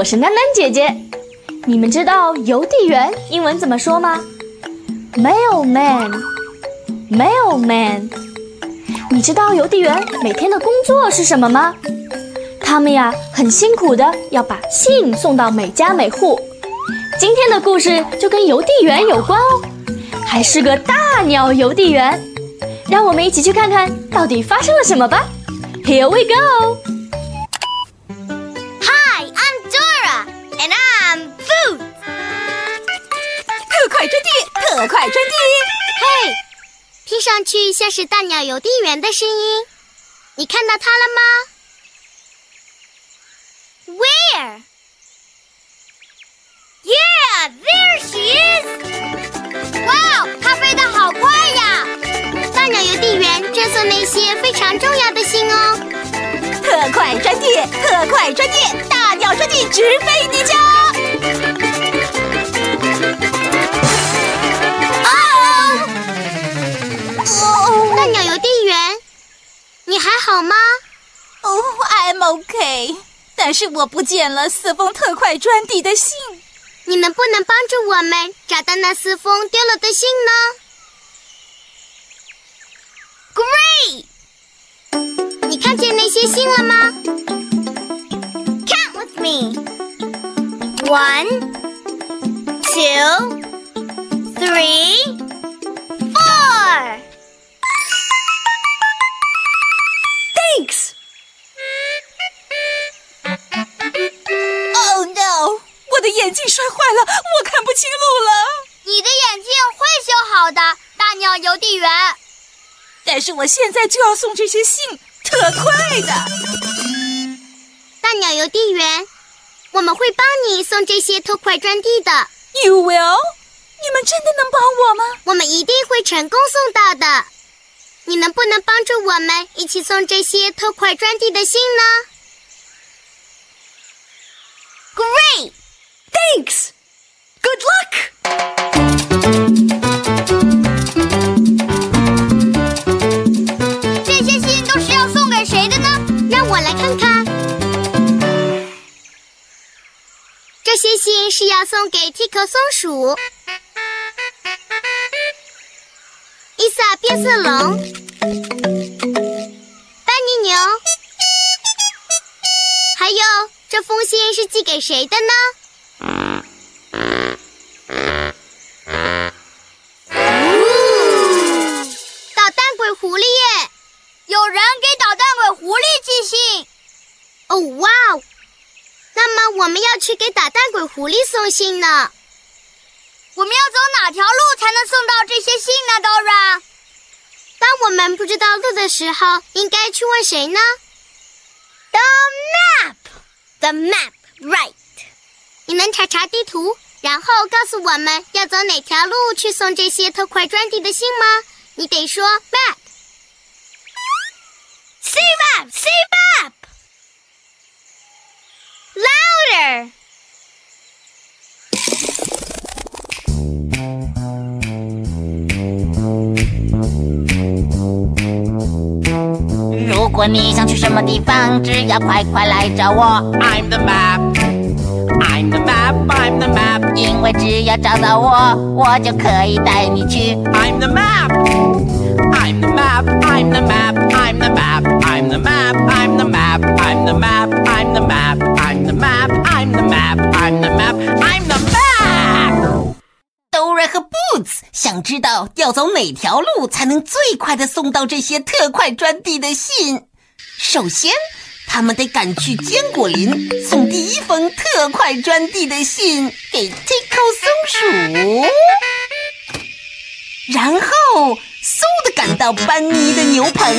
我是囡囡姐姐，你们知道邮递员英文怎么说吗？Mailman，Mailman。你知道邮递员每天的工作是什么吗？他们呀很辛苦的要把信送到每家每户。今天的故事就跟邮递员有关哦，还是个大鸟邮递员。让我们一起去看看到底发生了什么吧。Here we go。递，特快专递！嘿，听上去像是大鸟邮递员的声音，你看到它了吗？Where? Yeah, there she is! 哇，它飞得好快呀！大鸟邮递员正送那些非常重要的信哦。特快专递，特快专递，大鸟专递直飞你家。你还好吗？哦，I'm OK。但是我不见了四封特快专递的信。你能不能帮助我们找到那四封丢了的信呢？Great！你看见那些信了吗？Count with me. One, two, three, 我现在就要送这些信，特快的。大鸟邮递员，我们会帮你送这些特快专递的。You will？你们真的能帮我吗？我们一定会成功送到的。你能不能帮助我们一起送这些特快专递的信呢？Great! Thanks! Good luck! 这些信是要送给 T 壳松鼠。伊萨变色龙，班尼牛，还有这封信是寄给谁的呢？我们要去给打蛋鬼狐狸送信呢？我们要走哪条路才能送到这些信呢，Dora？当我们不知道路的时候，应该去问谁呢？The map, the map, right？你能查查地图，然后告诉我们要走哪条路去送这些特快专递的信吗？你得说 map。See map, see map. Louder. 如果你想去什么地方，只要快快来找我。I'm the map, I'm the map, I'm the map。因为只要找到我，我就可以带你去。I'm the map, I'm the map, I'm the map, I'm the map, I'm the map, I'm the map, I'm the map, I'm the map, I'm The map, I'm the map, I'm the map, I'm the map。Dora 和 Boots 想知道要走哪条路才能最快的送到这些特快专递的信？首先，他们得赶去坚果林送第一封特快专递的信给 Tico 松鼠，然 后嗖的赶到班尼的牛棚，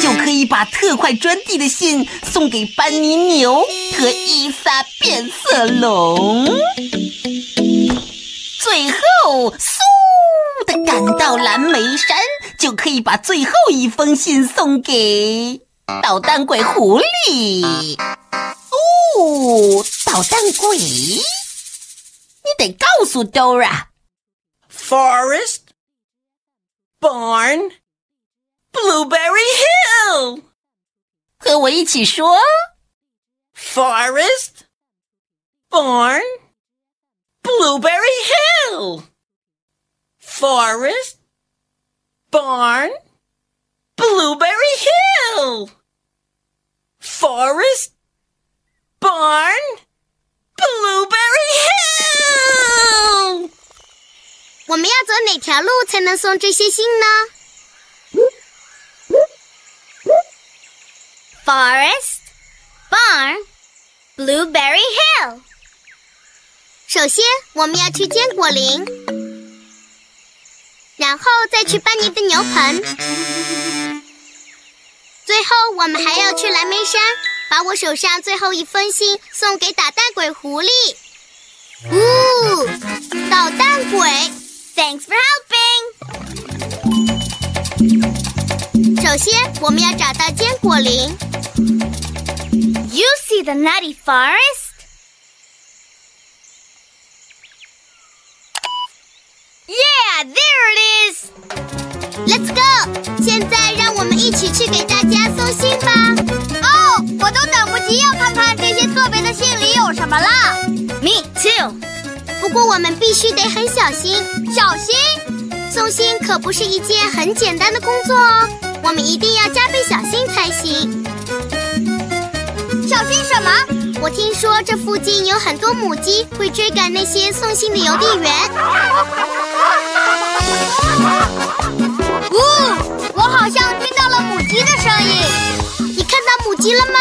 就可以把特快专递的信送给班尼牛和伊莎变色龙。最后，嗖的赶到蓝莓山，就可以把最后一封信送给捣蛋鬼狐狸。哦，捣蛋鬼，你得告诉 Dora。Forest, barn, blueberry hill. 和我一起说 Forest, barn, blueberry hill. Forest, barn, blueberry hill. Forest, barn, 走哪条路才能送这些信呢？Forest, barn, blueberry hill。首先，我们要去坚果林，然后再去班尼的牛棚，最后我们还要去蓝莓山，把我手上最后一封信送给捣蛋鬼狐狸。呜，捣蛋鬼 ，Thanks for helping。首先，我们要找到坚果林。You see the nutty forest? Yeah, there it is. Let's go. 现在让我们一起去给大家送信吧。哦，我都等不及要看看这些特别的信里有什么了。Me too. 不过我们必须得很小心，小心。送信可不是一件很简单的工作哦，我们一定要加倍小心才行。小心什么？我听说这附近有很多母鸡会追赶那些送信的邮递员。呜，我好像听到了母鸡的声音。你看到母鸡了吗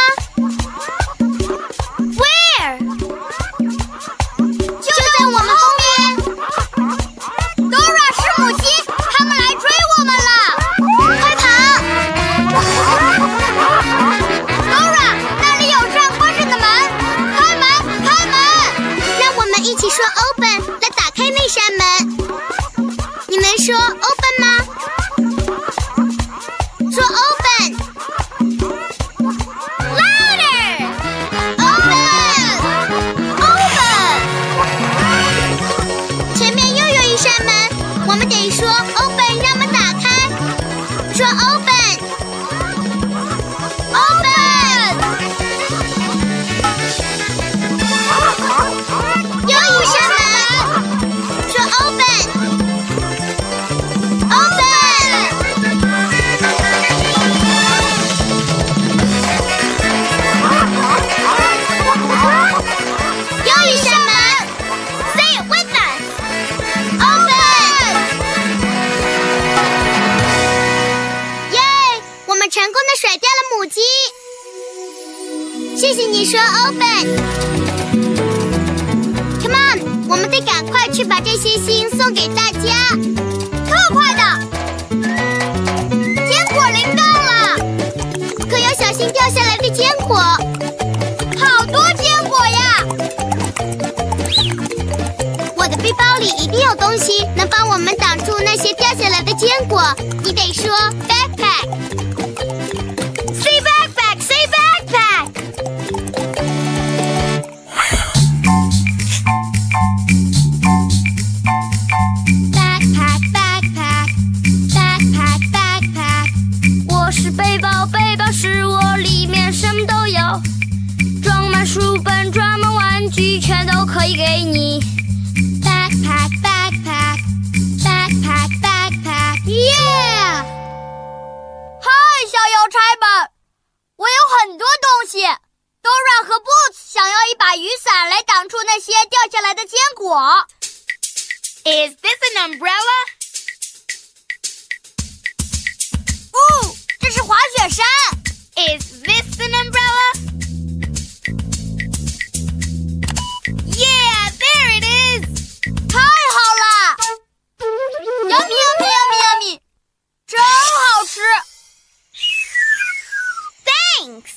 里一定有东西能帮我们挡住那些掉下来的坚果。你得说 backpack。umbrella。哦，这是滑雪山。Is this an umbrella? Yeah, there it is. 太好了！Yummy, yummy, yummy, yummy，真好吃。Thanks.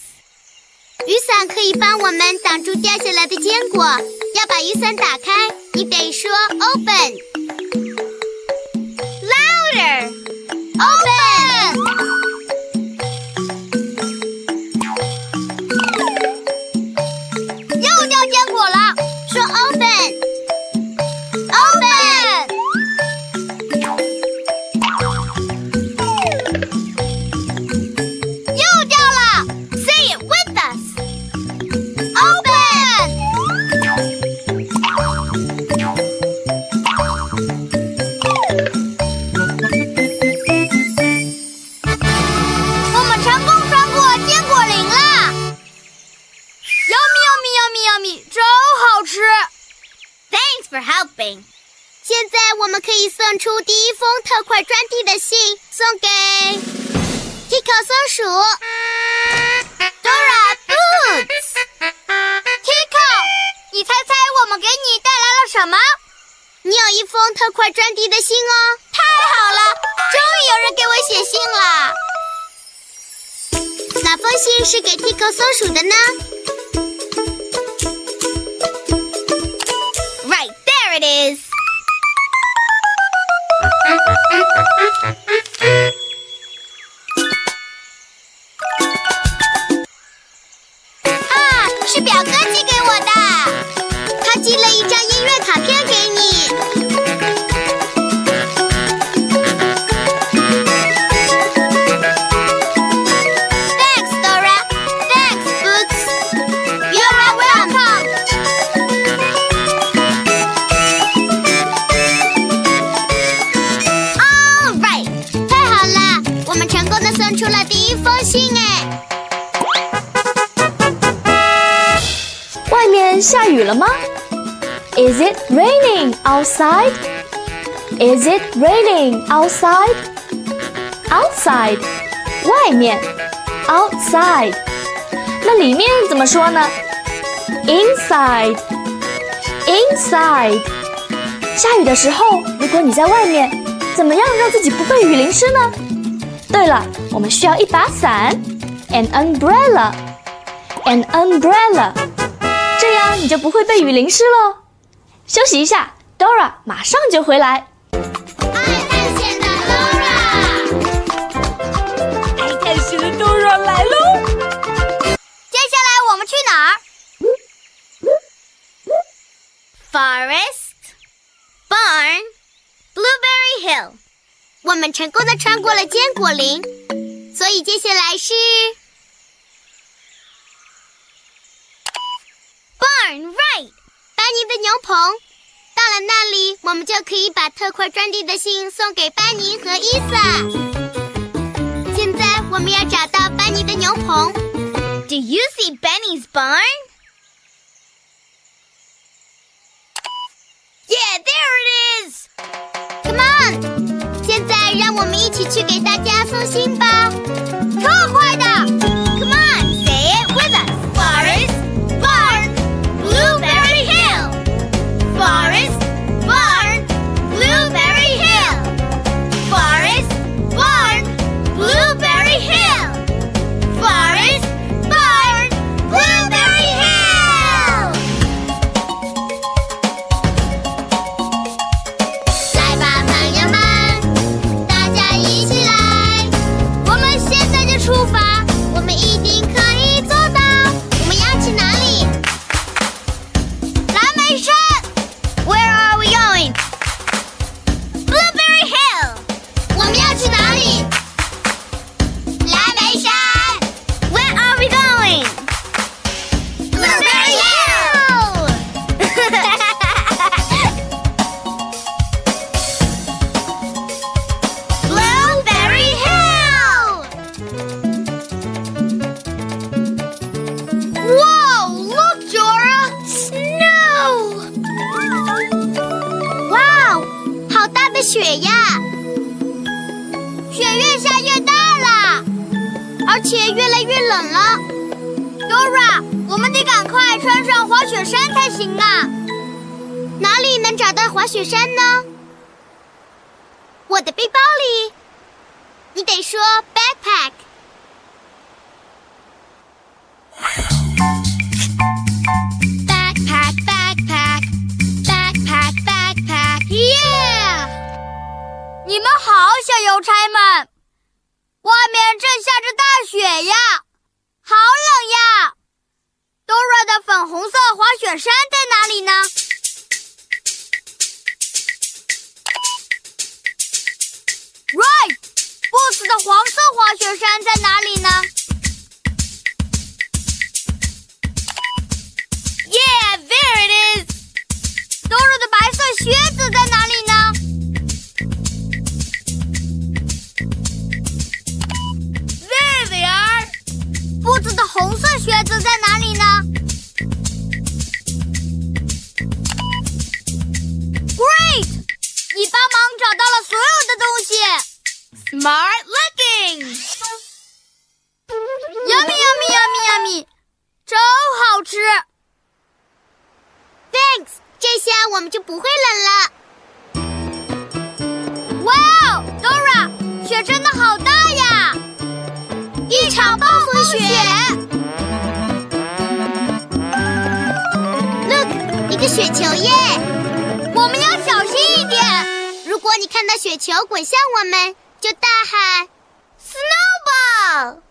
雨伞可以帮我们挡住掉下来的坚果。要把雨伞打开，你得说 open。这是给 T 哥松鼠的呢？出了第一封信哎。外面下雨了吗？Is it raining outside? Is it raining outside? Outside，外面；outside，那里面怎么说呢？Inside。Inside。下雨的时候，如果你在外面，怎么样让自己不被雨淋湿呢？对了，我们需要一把伞，an umbrella。an umbrella。这样你就不会被雨淋湿喽。休息一下，Dora 马上就回来。成功的穿过了坚果林，所以接下来是 barn right，班尼的牛棚。到了那里，我们就可以把特快专递的信送给班尼和伊萨。现在我们要找到班尼的牛棚。Do you see Benny's barn? Yeah, there it is. Come on. 让我们一起去给大家送信吧。粉红色滑雪山在哪里呢？Right，Boots 的黄色滑雪山在哪里呢？Yeah，there it is。Dora 的白色靴子在哪里呢？There they are。Boots 的红色 Smart looking。Yummy yummy yummy yummy，真好吃。Thanks，这下我们就不会冷了。哇哦，Dora，雪真的好大呀！一场暴风雪。Look，一个雪球耶！我们要小心一点。如果你看到雪球滚向我们，就大喊 “Snowball”。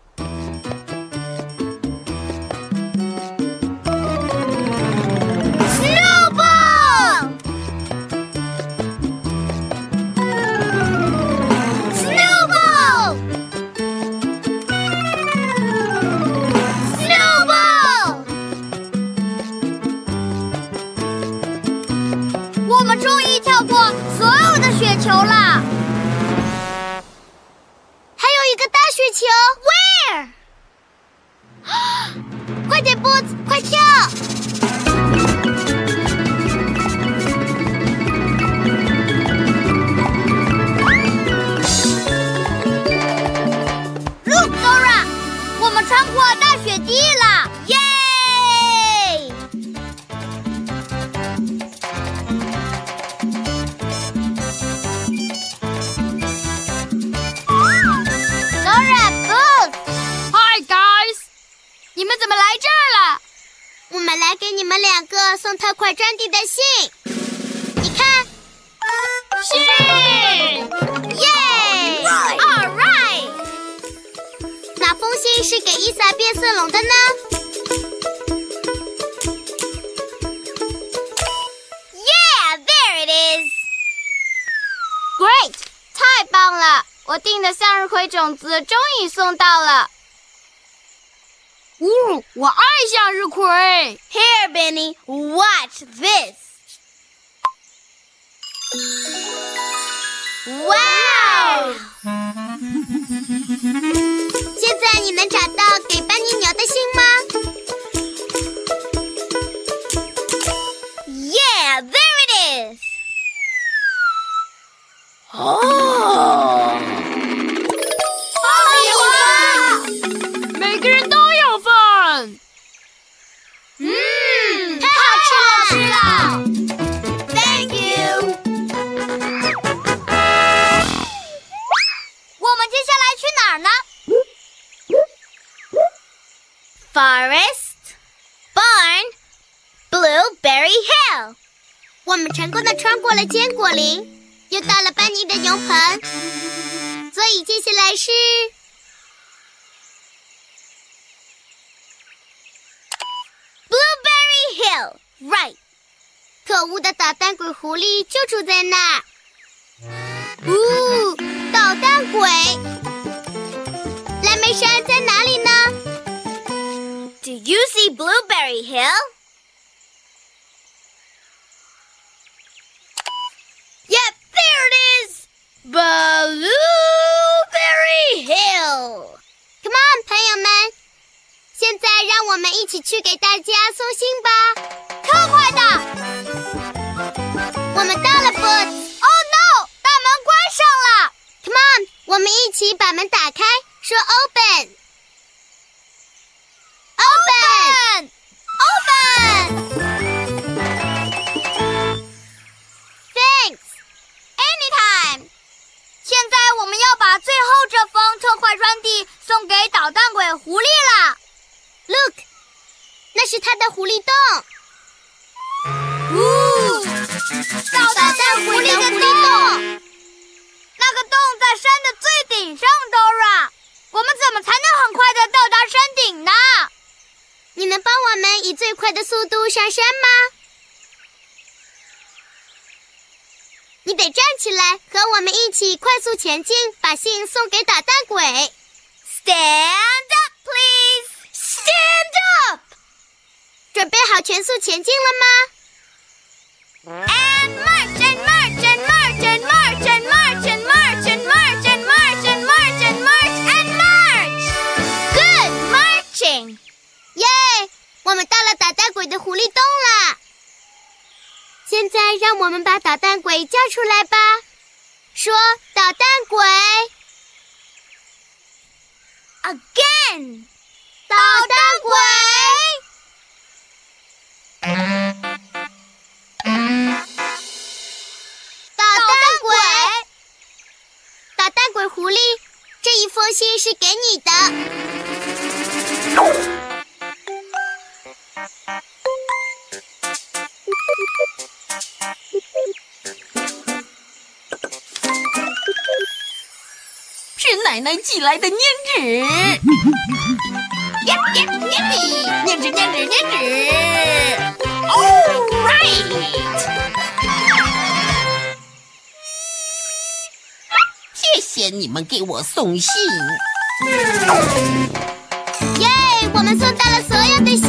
送特快专递的信。你看，信。耶！All right。哪封信是给伊萨变色龙的呢？Yeah, there it is. Great，太棒了！我订的向日葵种子终于送到了。呜，我爱向日葵。Here, Benny, watch this. Wow! 现在你能找到 我们成功的穿过了坚果林，又到了班尼的牛棚，所以接下来是 Blueberry Hill。Right。可恶的捣蛋鬼狐狸就住在那儿。呜，捣蛋鬼！蓝莓山在哪里呢？Do you see Blueberry Hill? Yep, there it is. Blueberry Hill. Come on，朋友们，现在让我们一起去给大家送信吧。超快的！你得站起来，和我们一起快速前进，把信送给捣蛋鬼。Stand up, please. Stand up. 准备好全速前进了吗？And march and march and march and march and march and march and march and march and march and march and march. Good marching. 耶！我们到了捣蛋鬼的狐狸洞了。现在让我们把捣蛋鬼叫出来吧。说，捣蛋鬼。Again，捣蛋鬼。捣蛋鬼，捣蛋鬼狐狸，这一封信是给你的。奶奶寄来的粘纸，粘粘粘纸，粘纸粘纸粘纸。All right，谢谢你们给我送信。耶，我们送到了所有的信。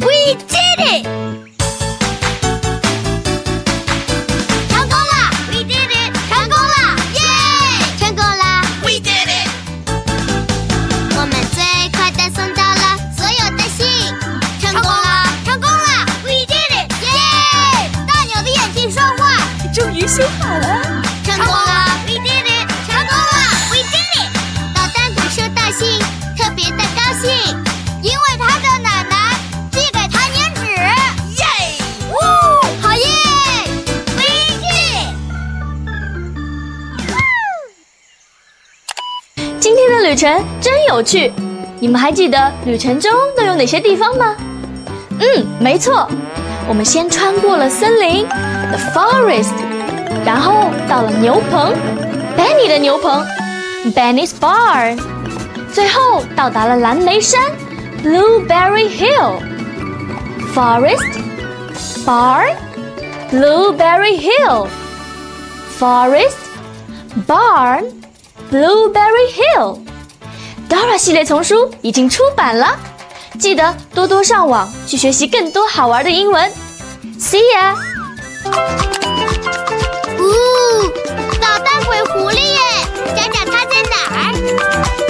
We did 真有趣，你们还记得旅程中都有哪些地方吗？嗯，没错，我们先穿过了森林，the forest。然后到了牛棚，Benny 的牛棚，Benny's barn。最后到达了蓝莓山，Blueberry Hill。Forest barn Blueberry Hill。Forest barn Blueberry Hill Dora 系列丛书已经出版了，记得多多上网去学习更多好玩的英文。See ya。狐狸耶，讲讲它在哪儿？